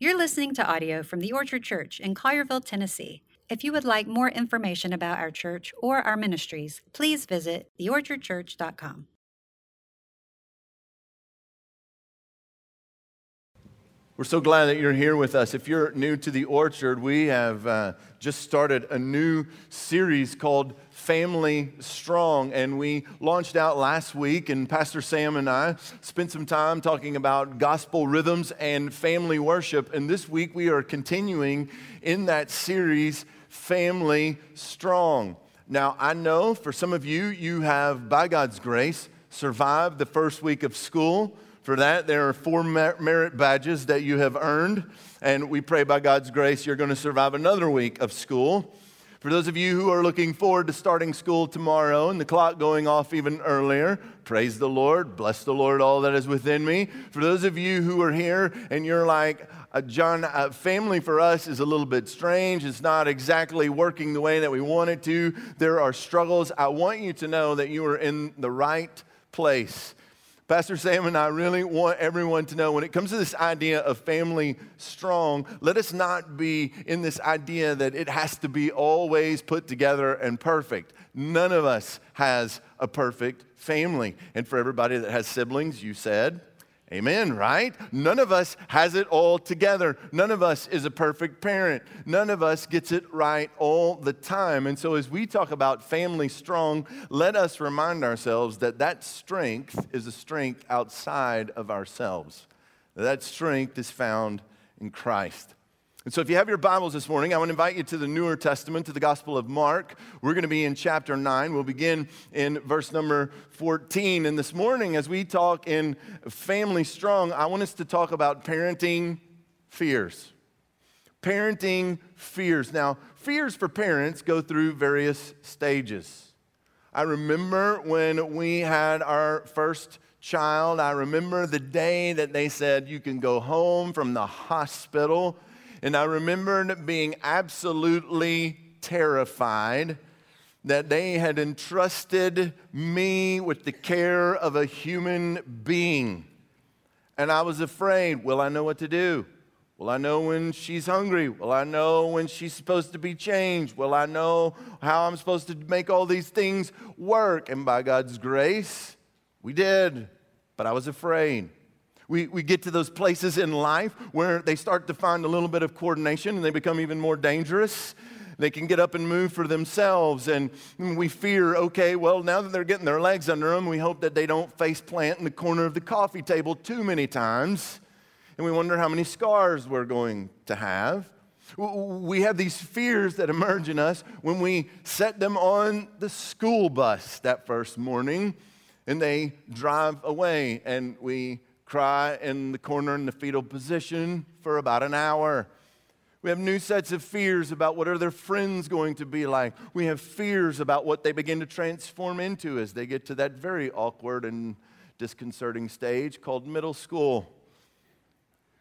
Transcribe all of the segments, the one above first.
You're listening to audio from the Orchard Church in Collierville, Tennessee. If you would like more information about our church or our ministries, please visit theorchardchurch.com. We're so glad that you're here with us. If you're new to the Orchard, we have uh, just started a new series called Family Strong. And we launched out last week, and Pastor Sam and I spent some time talking about gospel rhythms and family worship. And this week we are continuing in that series, Family Strong. Now, I know for some of you, you have, by God's grace, survived the first week of school. For that, there are four merit badges that you have earned. And we pray by God's grace you're going to survive another week of school. For those of you who are looking forward to starting school tomorrow and the clock going off even earlier, praise the Lord. Bless the Lord, all that is within me. For those of you who are here and you're like, uh, John, uh, family for us is a little bit strange. It's not exactly working the way that we want it to. There are struggles. I want you to know that you are in the right place. Pastor Sam and I really want everyone to know when it comes to this idea of family strong, let us not be in this idea that it has to be always put together and perfect. None of us has a perfect family. And for everybody that has siblings, you said, Amen, right? None of us has it all together. None of us is a perfect parent. None of us gets it right all the time. And so, as we talk about family strong, let us remind ourselves that that strength is a strength outside of ourselves. That strength is found in Christ. And so, if you have your Bibles this morning, I want to invite you to the Newer Testament, to the Gospel of Mark. We're going to be in chapter 9. We'll begin in verse number 14. And this morning, as we talk in Family Strong, I want us to talk about parenting fears. Parenting fears. Now, fears for parents go through various stages. I remember when we had our first child, I remember the day that they said, You can go home from the hospital and I remembered being absolutely terrified that they had entrusted me with the care of a human being. And I was afraid will I know what to do? Will I know when she's hungry? Will I know when she's supposed to be changed? Will I know how I'm supposed to make all these things work? And by God's grace, we did, but I was afraid. We, we get to those places in life where they start to find a little bit of coordination and they become even more dangerous. They can get up and move for themselves. And we fear, okay, well, now that they're getting their legs under them, we hope that they don't face plant in the corner of the coffee table too many times. And we wonder how many scars we're going to have. We have these fears that emerge in us when we set them on the school bus that first morning and they drive away and we cry in the corner in the fetal position for about an hour. We have new sets of fears about what are their friends going to be like. We have fears about what they begin to transform into as they get to that very awkward and disconcerting stage called middle school.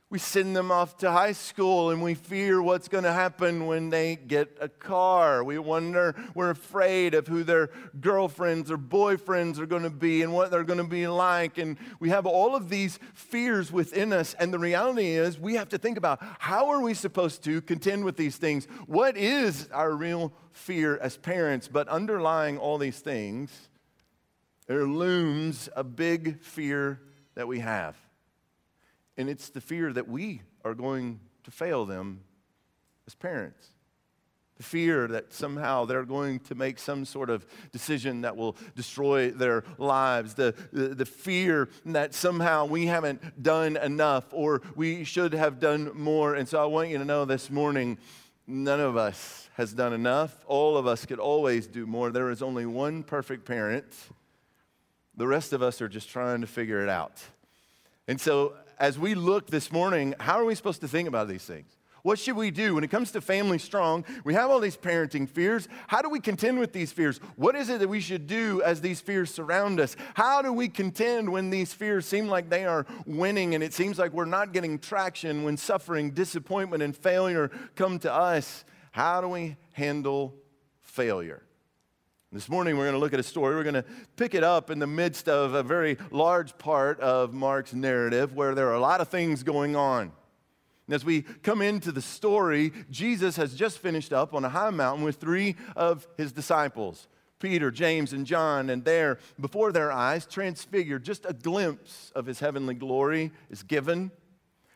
We send them off to high school and we fear what's going to happen when they get a car. We wonder, we're afraid of who their girlfriends or boyfriends are going to be and what they're going to be like. And we have all of these fears within us. And the reality is, we have to think about how are we supposed to contend with these things? What is our real fear as parents? But underlying all these things, there looms a big fear that we have. And it's the fear that we are going to fail them as parents. The fear that somehow they're going to make some sort of decision that will destroy their lives. The, the, the, fear that somehow we haven't done enough or we should have done more. And so I want you to know this morning none of us has done enough. All of us could always do more. There is only one perfect parent. The rest of us are just trying to figure it out. And so as we look this morning, how are we supposed to think about these things? What should we do when it comes to family strong? We have all these parenting fears. How do we contend with these fears? What is it that we should do as these fears surround us? How do we contend when these fears seem like they are winning and it seems like we're not getting traction when suffering, disappointment, and failure come to us? How do we handle failure? This morning, we're going to look at a story. We're going to pick it up in the midst of a very large part of Mark's narrative where there are a lot of things going on. And as we come into the story, Jesus has just finished up on a high mountain with three of his disciples Peter, James, and John. And there, before their eyes, transfigured, just a glimpse of his heavenly glory is given.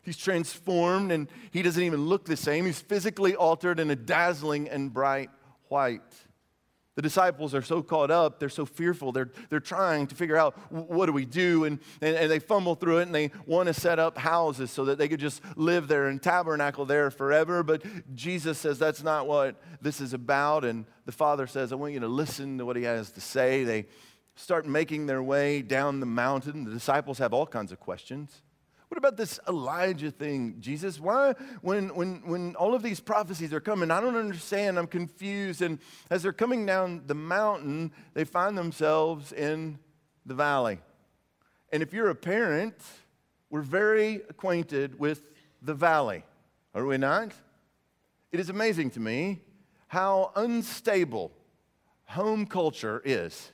He's transformed and he doesn't even look the same. He's physically altered in a dazzling and bright white. The disciples are so caught up, they're so fearful, they're, they're trying to figure out what do we do, and, and, and they fumble through it and they want to set up houses so that they could just live there and tabernacle there forever. But Jesus says that's not what this is about, and the Father says, I want you to listen to what He has to say. They start making their way down the mountain. The disciples have all kinds of questions. What about this Elijah thing, Jesus? Why, when, when, when all of these prophecies are coming, I don't understand, I'm confused. And as they're coming down the mountain, they find themselves in the valley. And if you're a parent, we're very acquainted with the valley, are we not? It is amazing to me how unstable home culture is.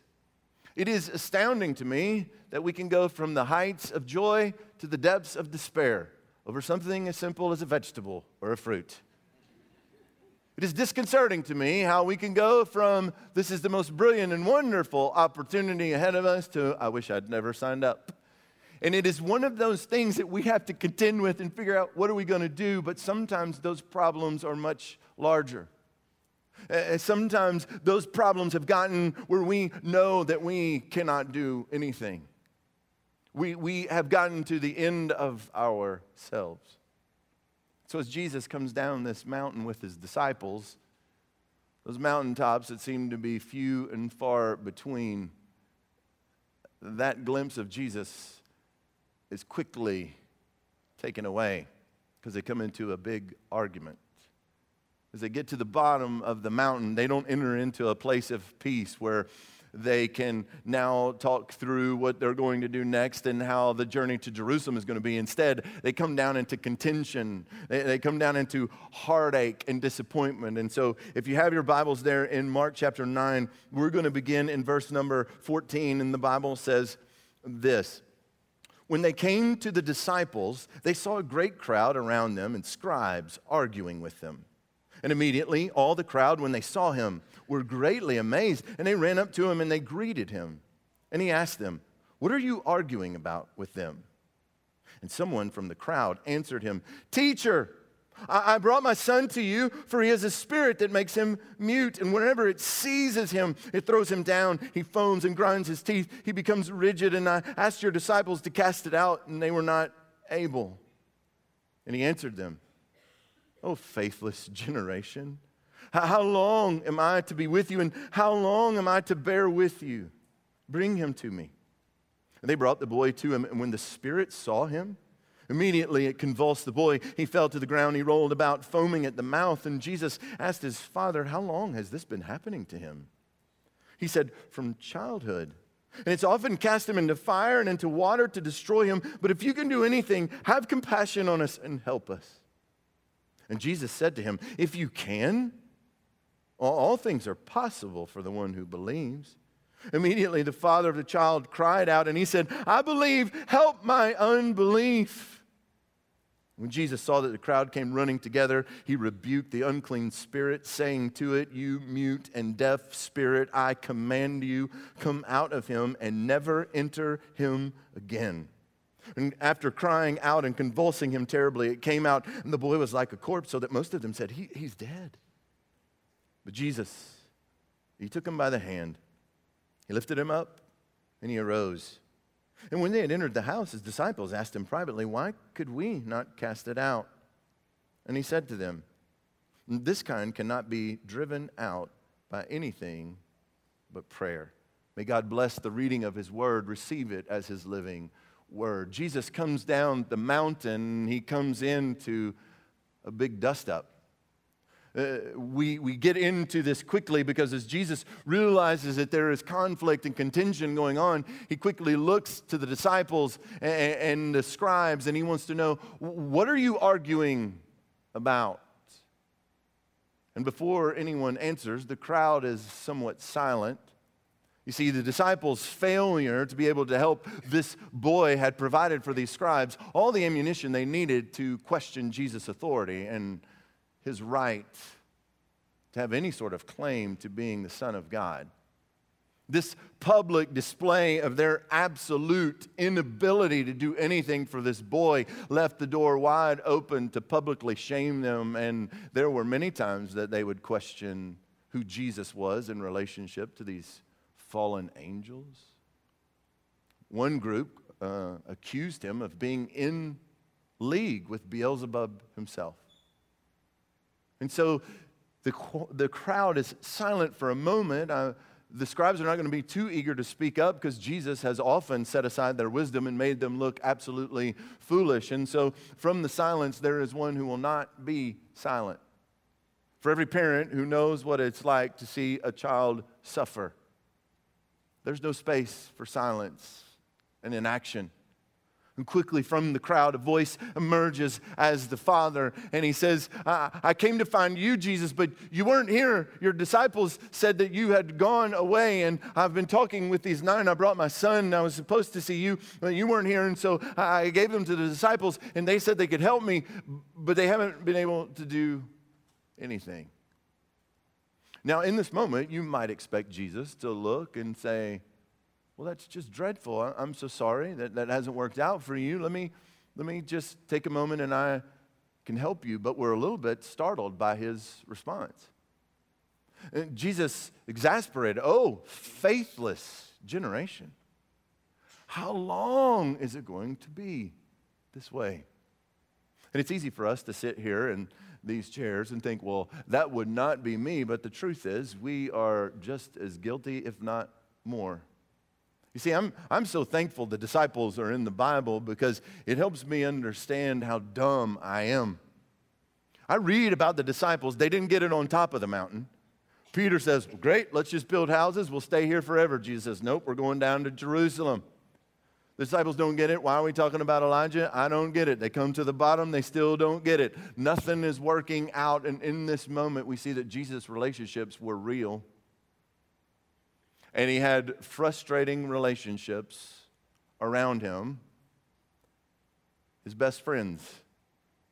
It is astounding to me that we can go from the heights of joy to the depths of despair over something as simple as a vegetable or a fruit. It is disconcerting to me how we can go from this is the most brilliant and wonderful opportunity ahead of us to I wish I'd never signed up. And it is one of those things that we have to contend with and figure out what are we going to do, but sometimes those problems are much larger. Sometimes those problems have gotten where we know that we cannot do anything. We, we have gotten to the end of ourselves. So, as Jesus comes down this mountain with his disciples, those mountaintops that seem to be few and far between, that glimpse of Jesus is quickly taken away because they come into a big argument. As they get to the bottom of the mountain, they don't enter into a place of peace where they can now talk through what they're going to do next and how the journey to Jerusalem is going to be. Instead, they come down into contention, they, they come down into heartache and disappointment. And so, if you have your Bibles there in Mark chapter 9, we're going to begin in verse number 14, and the Bible says this. When they came to the disciples, they saw a great crowd around them and scribes arguing with them. And immediately, all the crowd, when they saw him, were greatly amazed, and they ran up to him and they greeted him. And he asked them, What are you arguing about with them? And someone from the crowd answered him, Teacher, I brought my son to you, for he has a spirit that makes him mute. And whenever it seizes him, it throws him down. He foams and grinds his teeth. He becomes rigid. And I asked your disciples to cast it out, and they were not able. And he answered them, Oh, faithless generation. How long am I to be with you, and how long am I to bear with you? Bring him to me. And they brought the boy to him, and when the Spirit saw him, immediately it convulsed the boy. He fell to the ground, he rolled about, foaming at the mouth. And Jesus asked his father, How long has this been happening to him? He said, From childhood. And it's often cast him into fire and into water to destroy him. But if you can do anything, have compassion on us and help us. And Jesus said to him, If you can, all things are possible for the one who believes. Immediately, the father of the child cried out and he said, I believe, help my unbelief. When Jesus saw that the crowd came running together, he rebuked the unclean spirit, saying to it, You mute and deaf spirit, I command you, come out of him and never enter him again. And after crying out and convulsing him terribly, it came out, and the boy was like a corpse, so that most of them said, he, He's dead. But Jesus, he took him by the hand, he lifted him up, and he arose. And when they had entered the house, his disciples asked him privately, Why could we not cast it out? And he said to them, This kind cannot be driven out by anything but prayer. May God bless the reading of his word, receive it as his living word. Jesus comes down the mountain, he comes into a big dust up. Uh, we, we get into this quickly because as Jesus realizes that there is conflict and contention going on, he quickly looks to the disciples and, and the scribes and he wants to know, What are you arguing about? And before anyone answers, the crowd is somewhat silent. You see, the disciples' failure to be able to help this boy had provided for these scribes all the ammunition they needed to question Jesus' authority and his right to have any sort of claim to being the Son of God. This public display of their absolute inability to do anything for this boy left the door wide open to publicly shame them. And there were many times that they would question who Jesus was in relationship to these fallen angels. One group uh, accused him of being in league with Beelzebub himself. And so the, the crowd is silent for a moment. Uh, the scribes are not going to be too eager to speak up because Jesus has often set aside their wisdom and made them look absolutely foolish. And so, from the silence, there is one who will not be silent. For every parent who knows what it's like to see a child suffer, there's no space for silence and inaction. And quickly from the crowd, a voice emerges as the Father, and he says, I, I, came to find you, Jesus, but you weren't here. Your disciples said that you had gone away, and I've been talking with these nine. I brought my son, and I was supposed to see you, but you weren't here, and so I gave them to the disciples, and they said they could help me, but they haven't been able to do anything. Now, in this moment, you might expect Jesus to look and say, well, that's just dreadful. I'm so sorry that that hasn't worked out for you. Let me, let me just take a moment and I can help you. But we're a little bit startled by his response. And Jesus exasperated, oh, faithless generation. How long is it going to be this way? And it's easy for us to sit here in these chairs and think, well, that would not be me. But the truth is, we are just as guilty, if not more. You see, I'm, I'm so thankful the disciples are in the Bible because it helps me understand how dumb I am. I read about the disciples, they didn't get it on top of the mountain. Peter says, Great, let's just build houses. We'll stay here forever. Jesus says, Nope, we're going down to Jerusalem. The disciples don't get it. Why are we talking about Elijah? I don't get it. They come to the bottom, they still don't get it. Nothing is working out. And in this moment, we see that Jesus' relationships were real and he had frustrating relationships around him. His best friends,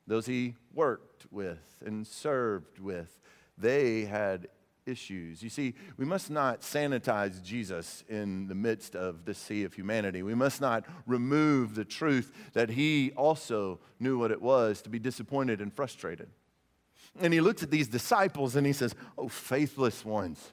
those he worked with and served with, they had issues. You see, we must not sanitize Jesus in the midst of this sea of humanity. We must not remove the truth that he also knew what it was to be disappointed and frustrated. And he looks at these disciples and he says, Oh, faithless ones.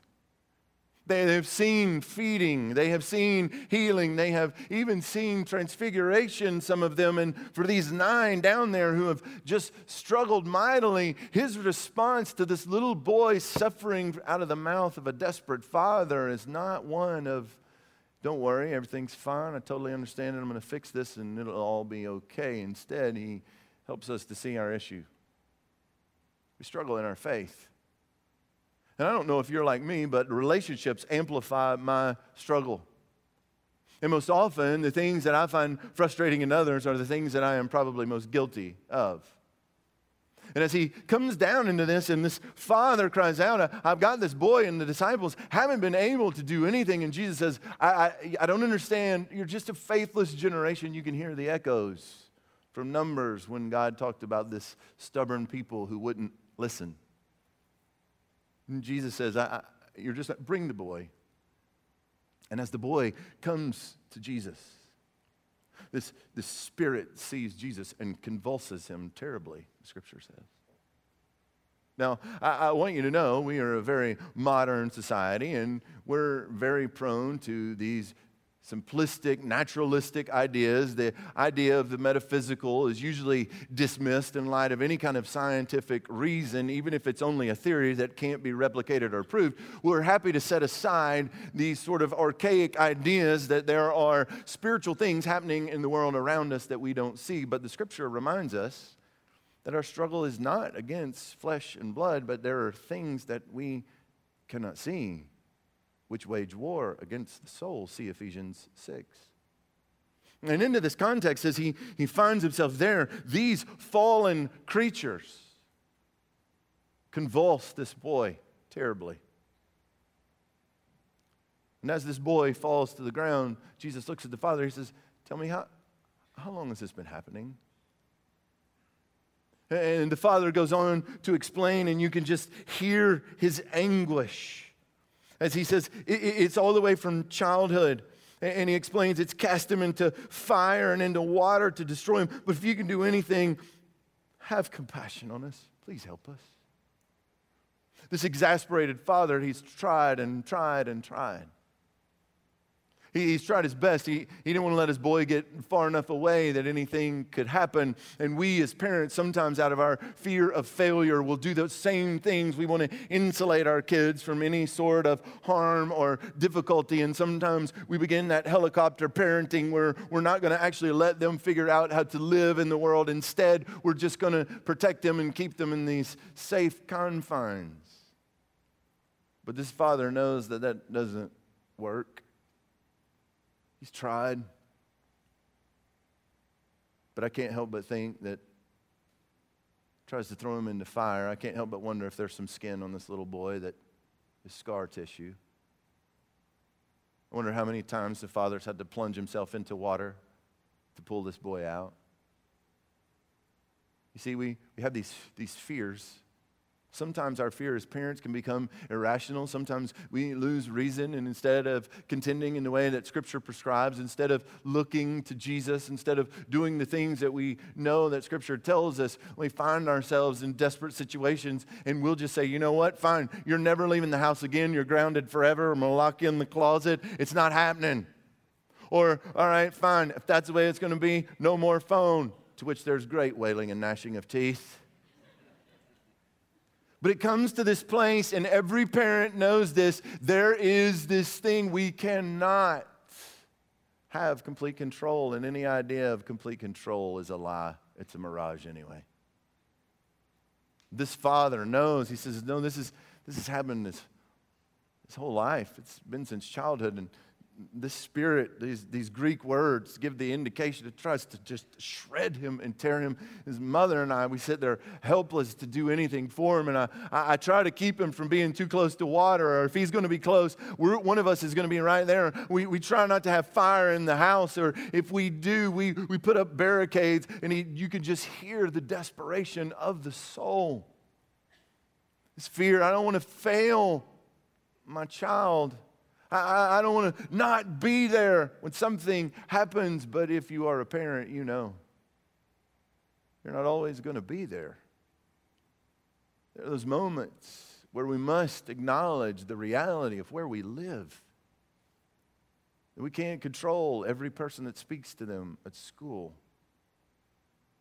They have seen feeding, they have seen healing, they have even seen transfiguration, some of them. And for these nine down there who have just struggled mightily, his response to this little boy suffering out of the mouth of a desperate father is not one of, don't worry, everything's fine, I totally understand it, I'm going to fix this and it'll all be okay. Instead, he helps us to see our issue. We struggle in our faith. And I don't know if you're like me, but relationships amplify my struggle. And most often, the things that I find frustrating in others are the things that I am probably most guilty of. And as he comes down into this, and this father cries out, I've got this boy, and the disciples haven't been able to do anything. And Jesus says, I, I, I don't understand. You're just a faithless generation. You can hear the echoes from Numbers when God talked about this stubborn people who wouldn't listen. And Jesus says, I, I, You're just, bring the boy. And as the boy comes to Jesus, this, this spirit sees Jesus and convulses him terribly, the scripture says. Now, I, I, want you to know we are a very modern society and we're very prone to these simplistic, naturalistic ideas. The idea of the metaphysical is usually dismissed in light of any kind of scientific reason, even if it's only a theory that can't be replicated or proved. We're happy to set aside these sort of archaic ideas that there are spiritual things happening in the world around us that we don't see. But the scripture reminds us that our struggle is not against flesh and blood, but there are things that we cannot see which wage war against the soul. See Ephesians 6. And into this context, as he, he finds himself there, these fallen creatures convulse this boy terribly. And as this boy falls to the ground, Jesus looks at the father. He says, Tell me, how, how long has this been happening? And the father goes on to explain, and you can just hear his anguish as he says, it's all the way from childhood. And he explains it's cast him into fire and into water to destroy him. But if you can do anything, have compassion on us. Please help us. This exasperated father, he's tried and tried and tried. He, he's tried his best. He, he didn't want to let his boy get far enough away that anything could happen. And we, as parents, sometimes out of our fear of failure, will do those same things. We want to insulate our kids from any sort of harm or difficulty. And sometimes we begin that helicopter parenting where we're not going to actually let them figure out how to live in the world. Instead, we're just going to protect them and keep them in these safe confines. But this father knows that that doesn't work. He's tried. But I can't help but think that tries to throw him into fire. I can't help but wonder if there's some skin on this little boy that is scar tissue. I wonder how many times the father's had to plunge himself into water to pull this boy out. You see, we, we have these, these fears Sometimes our fear as parents can become irrational. Sometimes we lose reason, and instead of contending in the way that Scripture prescribes, instead of looking to Jesus, instead of doing the things that we know that Scripture tells us, we find ourselves in desperate situations, and we'll just say, you know what, fine, you're never leaving the house again, you're grounded forever, I'm gonna lock you in the closet, it's not happening. Or, all right, fine, if that's the way it's gonna be, no more phone, to which there's great wailing and gnashing of teeth. But it comes to this place, and every parent knows this there is this thing we cannot have complete control, and any idea of complete control is a lie. It's a mirage anyway. This father knows, he says, No, this is this has happened this, this whole life. It's been since childhood, and this spirit, these, these Greek words give the indication of trust to just shred him and tear him. His mother and I, we sit there helpless to do anything for him. And I, I, I try to keep him from being too close to water, or if he's going to be close, one of us is going to be right there. We, we try not to have fire in the house, or if we do, we, we put up barricades, and he, you can just hear the desperation of the soul. This fear, I don't want to fail my child. I, I don't want to not be there when something happens, but if you are a parent, you know you're not always going to be there. There are those moments where we must acknowledge the reality of where we live. We can't control every person that speaks to them at school.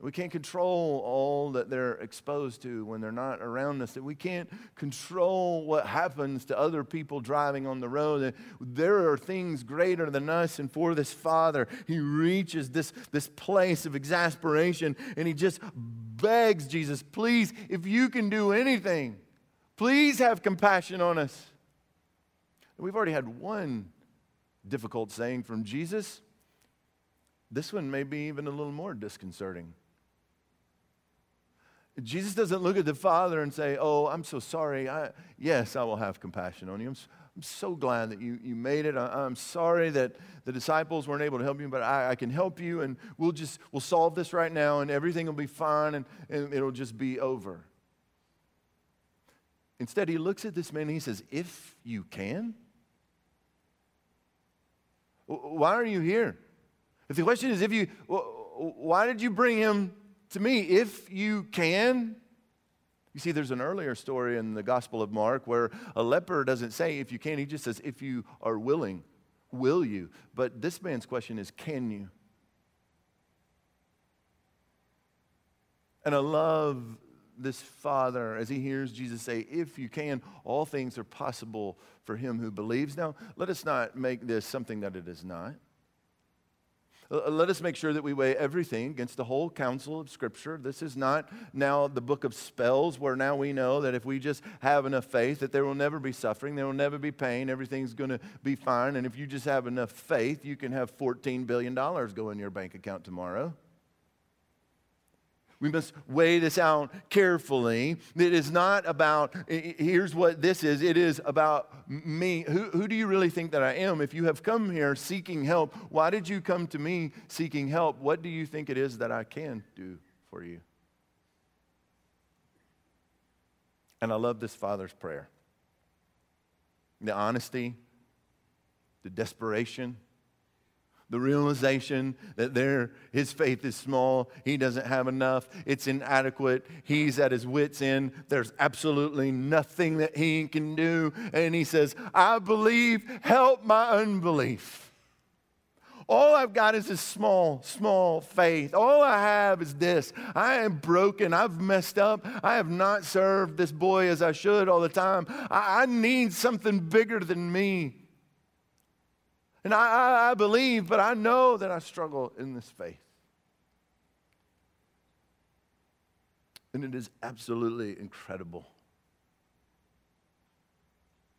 We can't control all that they're exposed to when they're not around us. That we can't control what happens to other people driving on the road. There are things greater than us. And for this father, he reaches this, this place of exasperation and he just begs Jesus, please, if you can do anything, please have compassion on us. We've already had one difficult saying from Jesus. This one may be even a little more disconcerting. Jesus doesn't look at the Father and say, Oh, I'm so sorry. I, yes, I will have compassion on you. I'm, I'm so glad that you, you made it. I, am sorry that the disciples weren't able to help you, but I, I, can help you, and we'll just we'll solve this right now, and everything will be fine, and, and it'll just be over. Instead, he looks at this man and he says, If you can. Why are you here? If the question is, if you, why did you bring him to me, if you can, you see, there's an earlier story in the Gospel of Mark where a leper doesn't say if you can, he just says if you are willing, will you? But this man's question is can you? And I love this father as he hears Jesus say, If you can, all things are possible for him who believes. Now, let us not make this something that it is not. Uh, let us make sure that we weigh everything against the whole counsel of Scripture. This is not now the book of spells where now we know that if we just have enough faith that there will never be suffering, there will never be pain, everything's going to be fine. And if you just have enough faith, you can have $14 billion go in your bank account tomorrow. We must weigh this out carefully. It is not about, here's what this is it is about me. Who, who do you really think that I am? If you have come here seeking help, why did you come to me seeking help? What do you think it is that I can do for you? And I love this father's prayer the honesty, the desperation the realization that there his faith is small he doesn't have enough it's inadequate he's at his wits end there's absolutely nothing that he can do and he says i believe help my unbelief all I've got is this small, small faith. All I have is this. I am broken. I've messed up. I have not served this boy as I should all the time. I, I need something bigger than me. And I, I, I believe, but I know that I struggle in this faith. And it is absolutely incredible.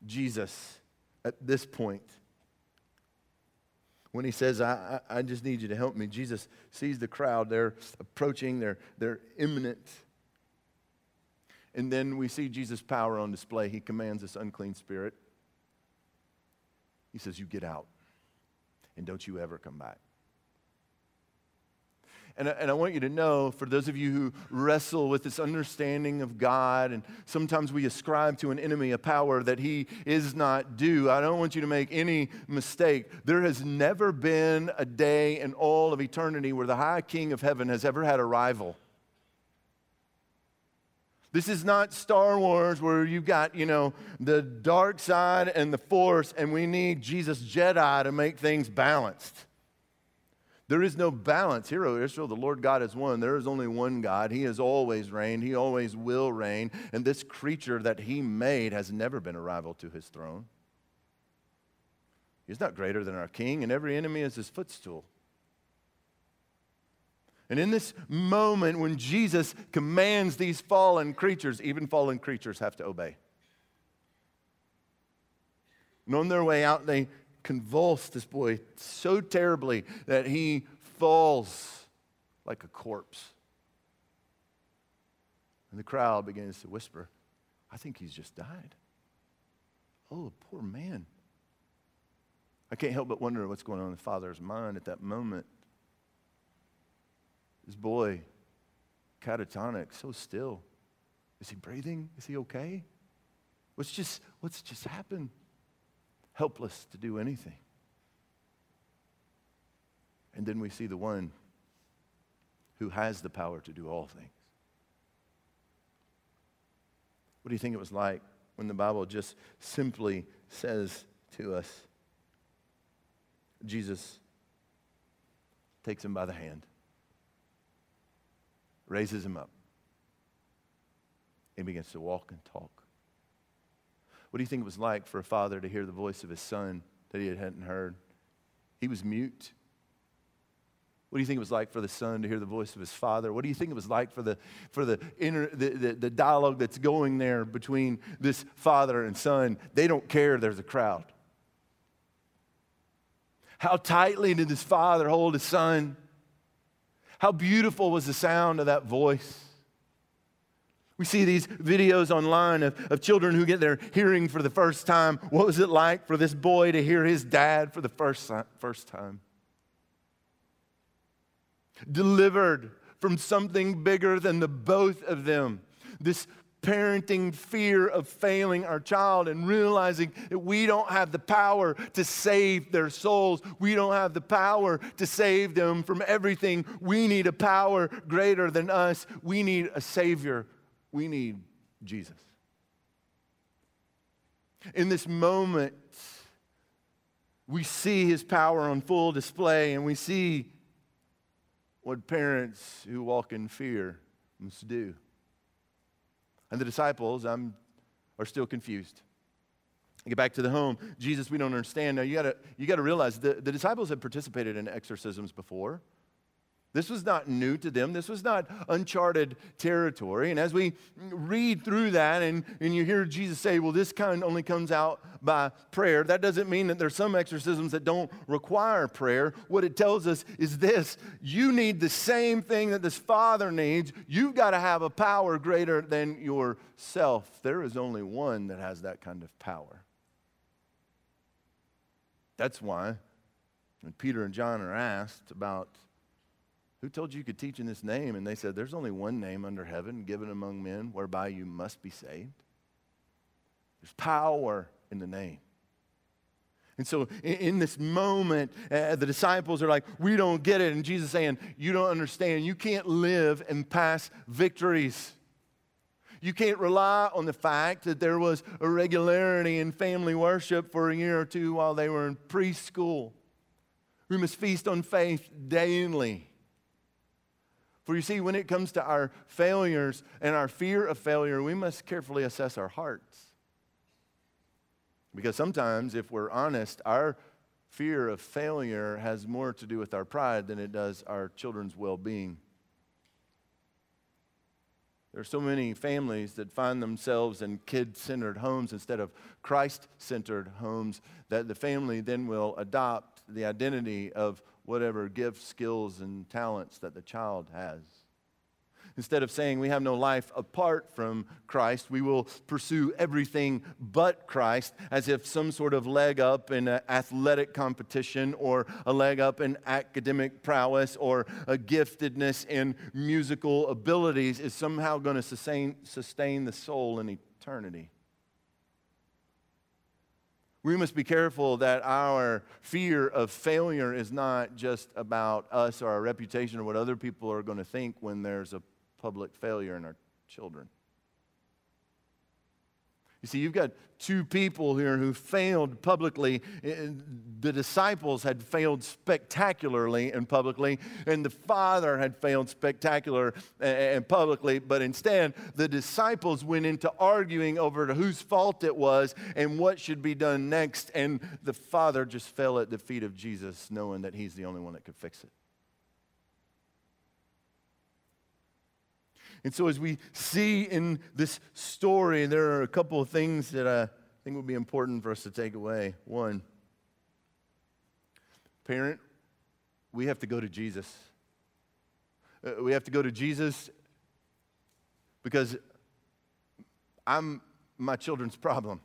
Jesus, at this point, when he says, I, I, I, just need you to help me, Jesus sees the crowd. They're approaching, they're, they're imminent. And then we see Jesus' power on display. He commands this unclean spirit. He says, You get out and don't you ever come back. And, and I want you to know, for those of you who wrestle with this understanding of God, and sometimes we ascribe to an enemy a power that he is not due, I don't want you to make any mistake. There has never been a day in all of eternity where the high king of heaven has ever had a rival. This is not Star Wars where you've got, you know, the dark side and the force, and we need Jesus Jedi to make things balanced. There is no balance. Hear, O Israel, the Lord God is one. There is only one God. He has always reigned. He always will reign. And this creature that He made has never been a rival to His throne. He's not greater than our King, and every enemy is His footstool. And in this moment when Jesus commands these fallen creatures, even fallen creatures have to obey. And on their way out, they convulse this boy so terribly that he falls like a corpse. And the crowd begins to whisper, I think he's just died. Oh, poor man. I can't help but wonder what's going on in the father's mind at that moment. This boy, catatonic, so still. Is he breathing? Is he okay? What's just, what's just happened? Helpless to do anything. And then we see the one who has the power to do all things. What do you think it was like when the Bible just simply says to us, Jesus takes him by the hand raises him up, and begins to walk and talk. What do you think it was like for a father to hear the voice of his son that he hadn't heard? He was mute. What do you think it was like for the son to hear the voice of his father? What do you think it was like for the, for the, inner, the, the, the dialogue that's going there between this father and son? They don't care, there's a crowd. How tightly did this father hold his son? How beautiful was the sound of that voice? We see these videos online of, of children who get their hearing for the first time. What was it like for this boy to hear his dad for the first, first time? Delivered from something bigger than the both of them. This parenting fear of failing our child and realizing that we don't have the power to save their souls. We don't have the power to save them from everything. We need a power greater than us. We need a Savior. We need Jesus. In this moment, we see his power on full display and we see what parents who walk in fear must do. And the disciples um, are still confused. Get back to the home. Jesus, we don't understand. Now, you got you got to realize the, the disciples had participated in exorcisms before. This was not new to them. This was not uncharted territory. And as we read through that and, and you hear Jesus say, well, this kind only comes out by prayer, that doesn't mean that there's some exorcisms that don't require prayer. What it tells us is this you need the same thing that this Father needs. You've got to have a power greater than yourself. There is only one that has that kind of power. That's why when Peter and John are asked about who told you you could teach in this name? And they said, There's only one name under heaven given among men whereby you must be saved. There's power in the name. And so, in, in this moment, uh, the disciples are like, We don't get it. And Jesus saying, You don't understand. You can't live and pass victories. You can't rely on the fact that there was a regularity in family worship for a year or two while they were in preschool. We must feast on faith daily. For you see, when it comes to our failures and our fear of failure, we must carefully assess our hearts. Because sometimes, if we're honest, our fear of failure has more to do with our pride than it does our children's well being. There are so many families that find themselves in kid centered homes instead of Christ centered homes that the family then will adopt the identity of whatever gifts, skills, and talents that the child has. Instead of saying we have no life apart from Christ, we will pursue everything but Christ as if some sort of leg up in an athletic competition or a leg up in academic prowess or a giftedness in musical abilities is somehow going to sustain, sustain the soul in eternity. We must be careful that our fear of failure is not just about us or our reputation or what other people are going to think when there's a public failure in our children. You see, you've got two people here who failed publicly. The disciples had failed spectacularly and publicly, and the Father had failed spectacular and publicly. But instead, the disciples went into arguing over whose fault it was and what should be done next. And the Father just fell at the feet of Jesus, knowing that He's the only one that could fix it. And so, as we see in this story, there are a couple of things that I think would be important for us to take away. One, parent, we have to go to Jesus. Uh, we have to go to Jesus because I'm my children's problem.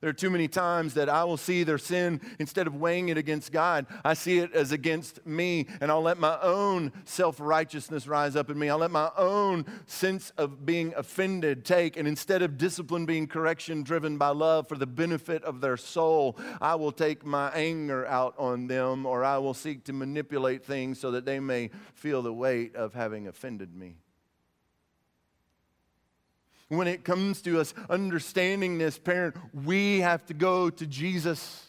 There are too many times that I will see their sin instead of weighing it against God, I see it as against me, and I'll let my own self righteousness rise up in me. I'll let my own sense of being offended take, and instead of discipline being correction driven by love for the benefit of their soul, I will take my anger out on them, or I will seek to manipulate things so that they may feel the weight of having offended me when it comes to us understanding this, parent, we have to go to Jesus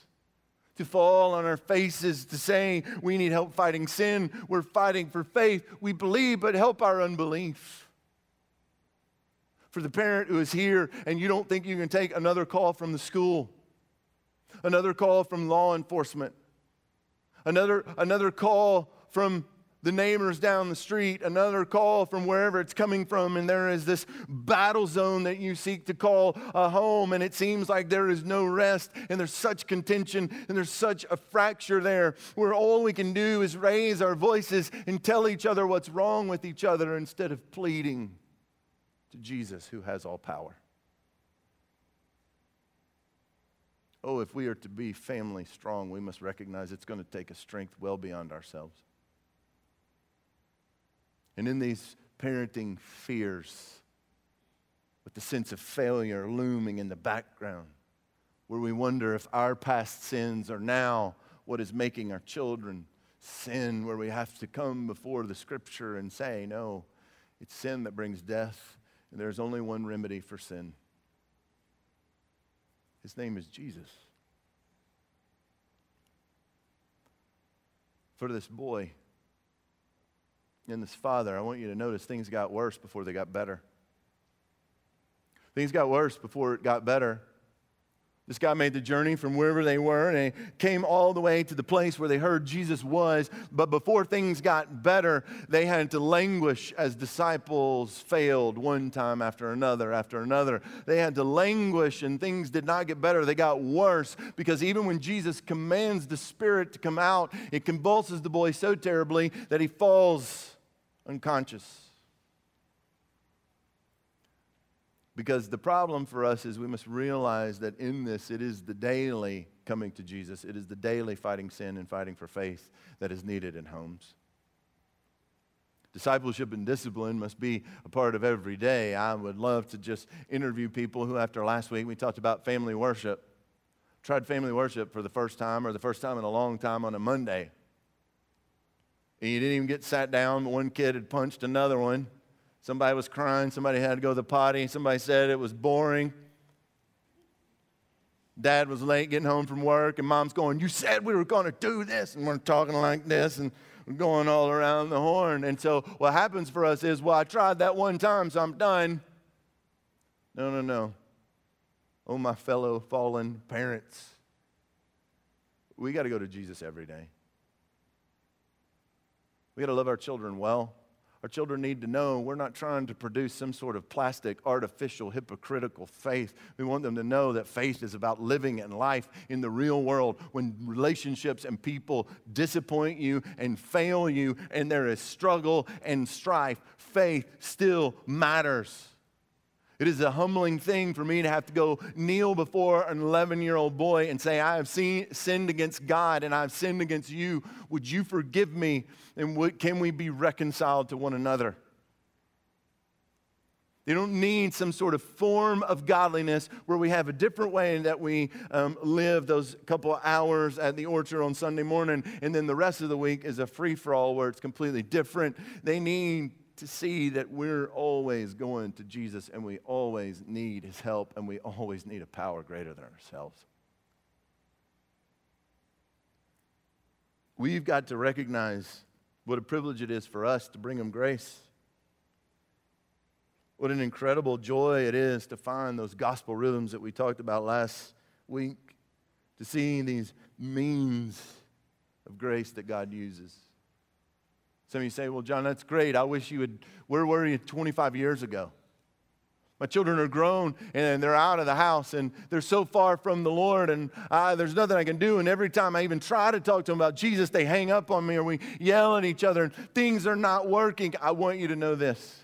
to fall on our faces to say we need help fighting sin. We're fighting for faith. We believe, but help our unbelief. For the parent who is here and you don't think you can take another call from the school, another call from law enforcement, another, another call from the neighbors down the street, another call from wherever it's coming from, and there is this battle zone that you seek to call a home, and it seems like there is no rest, and there's such contention, and there's such a fracture there, where all we can do is raise our voices and tell each other what's wrong with each other instead of pleading to Jesus who has all power. Oh, if we are to be family strong, we must recognize it's going to take a strength well beyond ourselves. And in these parenting fears, with the sense of failure looming in the background, where we wonder if our past sins are now what is making our children sin, where we have to come before the scripture and say, no, it's sin that brings death, and there's only one remedy for sin. His name is Jesus. For this boy, and this father, I want you to notice things got worse before they got better. Things got worse before it got better. This guy made the journey from wherever they were and they came all the way to the place where they heard Jesus was. But before things got better, they had to languish as disciples failed one time after another after another. They had to languish and things did not get better. They got worse because even when Jesus commands the Spirit to come out, it convulses the boy so terribly that he falls unconscious. Because the problem for us is we must realize that in this, it is the daily coming to Jesus, it is the daily fighting sin and fighting for faith that is needed in homes. Discipleship and discipline must be a part of every day. I would love to just interview people who, after last week, we talked about family worship. Tried family worship for the first time or the first time in a long time on a Monday. And you didn't even get sat down. One kid had punched another one. Somebody was crying. Somebody had to go to the potty. Somebody said it was boring. Dad was late getting home from work, and mom's going, You said we were going to do this. And we're talking like this, and we're going all around the horn. And so what happens for us is, Well, I tried that one time, so I'm done. No, no, no. Oh, my fellow fallen parents. We got to go to Jesus every day. We got to love our children well. Our children need to know we're not trying to produce some sort of plastic, artificial, hypocritical faith. We want them to know that faith is about living in life in the real world when relationships and people disappoint you and fail you and there is struggle and strife. Faith still matters. It is a humbling thing for me to have to go kneel before an 11 year old boy and say, I have seen, sinned against God and I've sinned against you. Would you forgive me? And what, can we be reconciled to one another? They don't need some sort of form of godliness where we have a different way that we um, live those couple hours at the orchard on Sunday morning, and then the rest of the week is a free for all where it's completely different. They need to see that we're always going to Jesus and we always need his help and we always need a power greater than ourselves. We've got to recognize what a privilege it is for us to bring him grace. What an incredible joy it is to find those gospel rhythms that we talked about last week, to see these means of grace that God uses. Some of you say, Well, John, that's great. I wish you would. Where were you 25 years ago? My children are grown and they're out of the house and they're so far from the Lord, and there's nothing I can do. And every time I even try to talk to them about Jesus, they hang up on me or we yell at each other and things are not working. I want you to know this.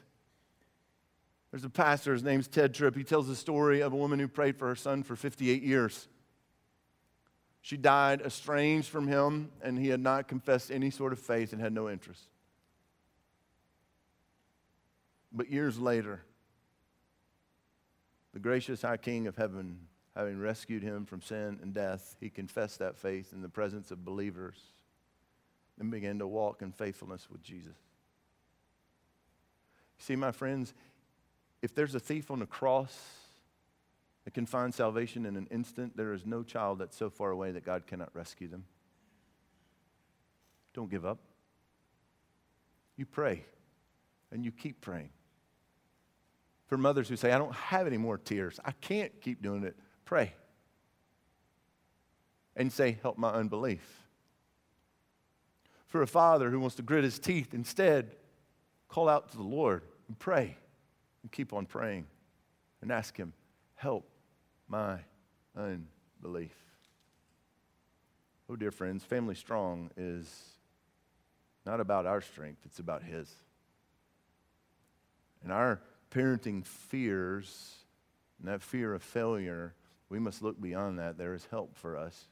There's a pastor, his name's Tedd Tripp. He tells the story of a woman who prayed for her son for 58 years. She died estranged from him, and he had not confessed any sort of faith and had no interest. But years later, the gracious High King of heaven, having rescued him from sin and death, he confessed that faith in the presence of believers and began to walk in faithfulness with Jesus. See, my friends, if there's a thief on the cross that can find salvation in an instant, there is no child that's so far away that God cannot rescue them. Don't give up. You pray and you keep praying for mothers who say, I don't have any more tears. I can't keep doing it. Pray. And say, Help my unbelief. For a father who wants to grit his teeth, instead, call out to the Lord and pray and keep on praying and ask Him, Help my unbelief. Oh, dear friends, Family Strong is not about our strength, it's about His. And our parenting fears and that fear of failure, we must look beyond that. There is help for us,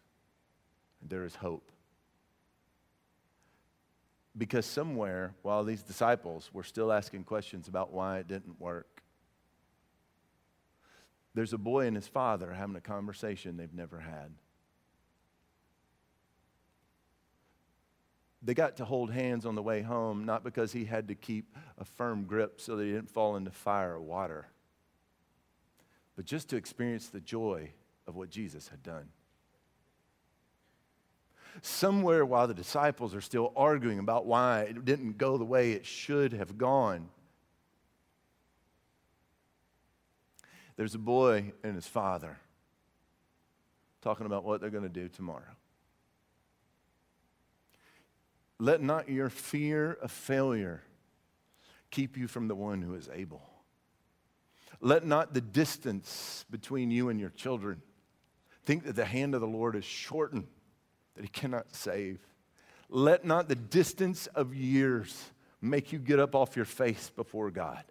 there is hope. Because somewhere, while these disciples were still asking questions about why it didn't work, there's a boy and his father having a conversation they've never had. They got to hold hands on the way home, not because he had to keep a firm grip so he didn't fall into fire or water, but just to experience the joy of what Jesus had done. Somewhere while the disciples are still arguing about why it didn't go the way it should have gone, there's a boy and his father talking about what they're going to do tomorrow. Let not your fear of failure keep you from the one who is able. Let not the distance between you and your children think that the hand of the Lord is shortened, that he cannot save. Let not the distance of years make you get up off your face before God,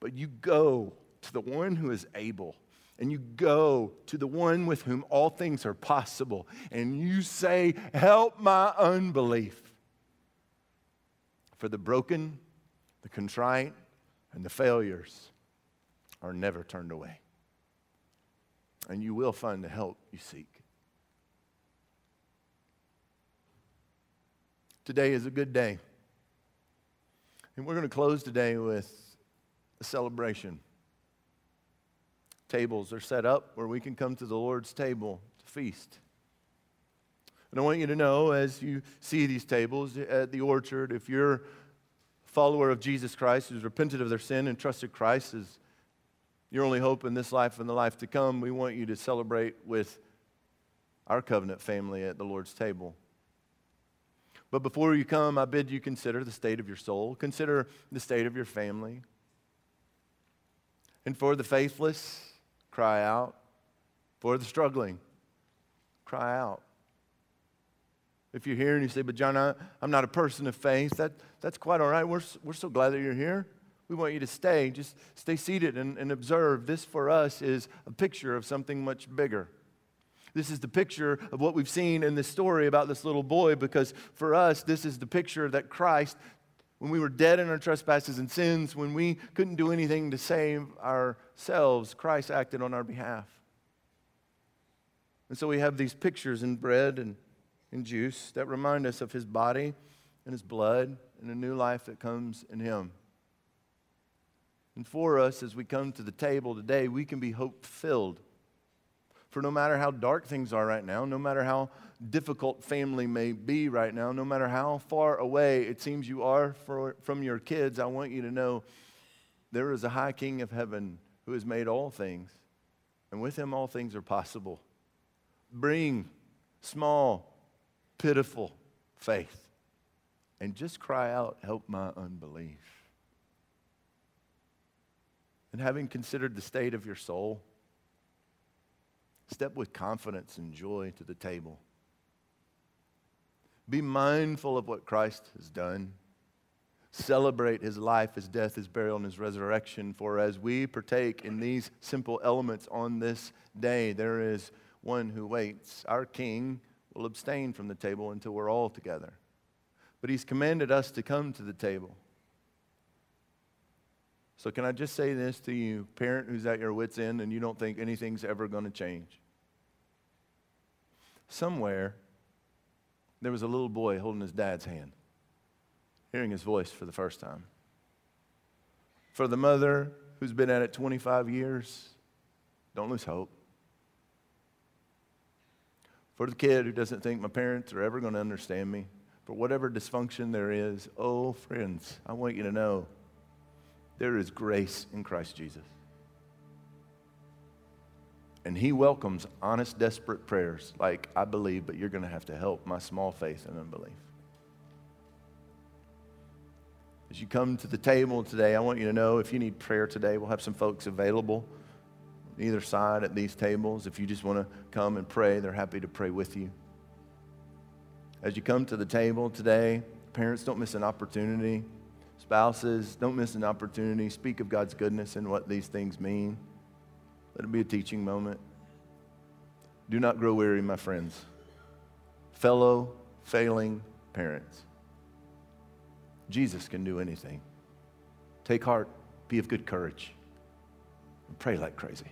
but you go to the one who is able and you go to the one with whom all things are possible, and you say, Help my unbelief. For the broken, the contrite, and the failures are never turned away. And you will find the help you seek. Today is a good day. And we're going to close today with a celebration. Tables are set up where we can come to the Lord's table to feast. And I want you to know as you see these tables at the orchard, if you're a follower of Jesus Christ who's repented of their sin and trusted Christ as your only hope in this life and the life to come, we want you to celebrate with our covenant family at the Lord's table. But before you come, I bid you consider the state of your soul, consider the state of your family. And for the faithless, cry out. For the struggling, cry out. If you're here and you say, But John, I, am not a person of faith, that, that's quite all right. We're, we're so glad that you're here. We want you to stay. Just stay seated and, and observe. This for us is a picture of something much bigger. This is the picture of what we've seen in this story about this little boy, because for us, this is the picture that Christ, when we were dead in our trespasses and sins, when we couldn't do anything to save ourselves, Christ acted on our behalf. And so we have these pictures in bread and in juice that remind us of his body and his blood and a new life that comes in him. And for us, as we come to the table today, we can be hope filled for no matter how dark things are right now, no matter how difficult family may be right now, no matter how far away it seems you are for, from your kids, I want you to know there is a high king of heaven who has made all things, and with him all things are possible. Bring small, pitiful faith and just cry out, Help my unbelief. And having considered the state of your soul, Step with confidence and joy to the table. Be mindful of what Christ has done. Celebrate his life, his death, his burial, and his resurrection. For as we partake in these simple elements on this day, there is one who waits. Our King will abstain from the table until we're all together. But he's commanded us to come to the table. So, can I just say this to you, parent who's at your wits' end and you don't think anything's ever going to change? somewhere there was a little boy holding his dad's hand, hearing his voice for the first time. For the mother who's been at it 25 years, don't lose hope. For the kid who doesn't think my parents are ever going to understand me, for whatever dysfunction there is, oh, friends, I want you to know there is grace in Christ Jesus. And he welcomes honest, desperate prayers like, I believe, but you're going to have to help my small faith and unbelief. As you come to the table today, I want you to know if you need prayer today, we'll have some folks available either side at these tables. If you just want to come and pray, they're happy to pray with you. As you come to the table today, parents, don't miss an opportunity. Spouses, don't miss an opportunity. Speak of God's goodness and what these things mean. Let it be a teaching moment. Do not grow weary, my friends. Fellow failing parents. Jesus can do anything. Take heart, be of good courage, and pray like crazy.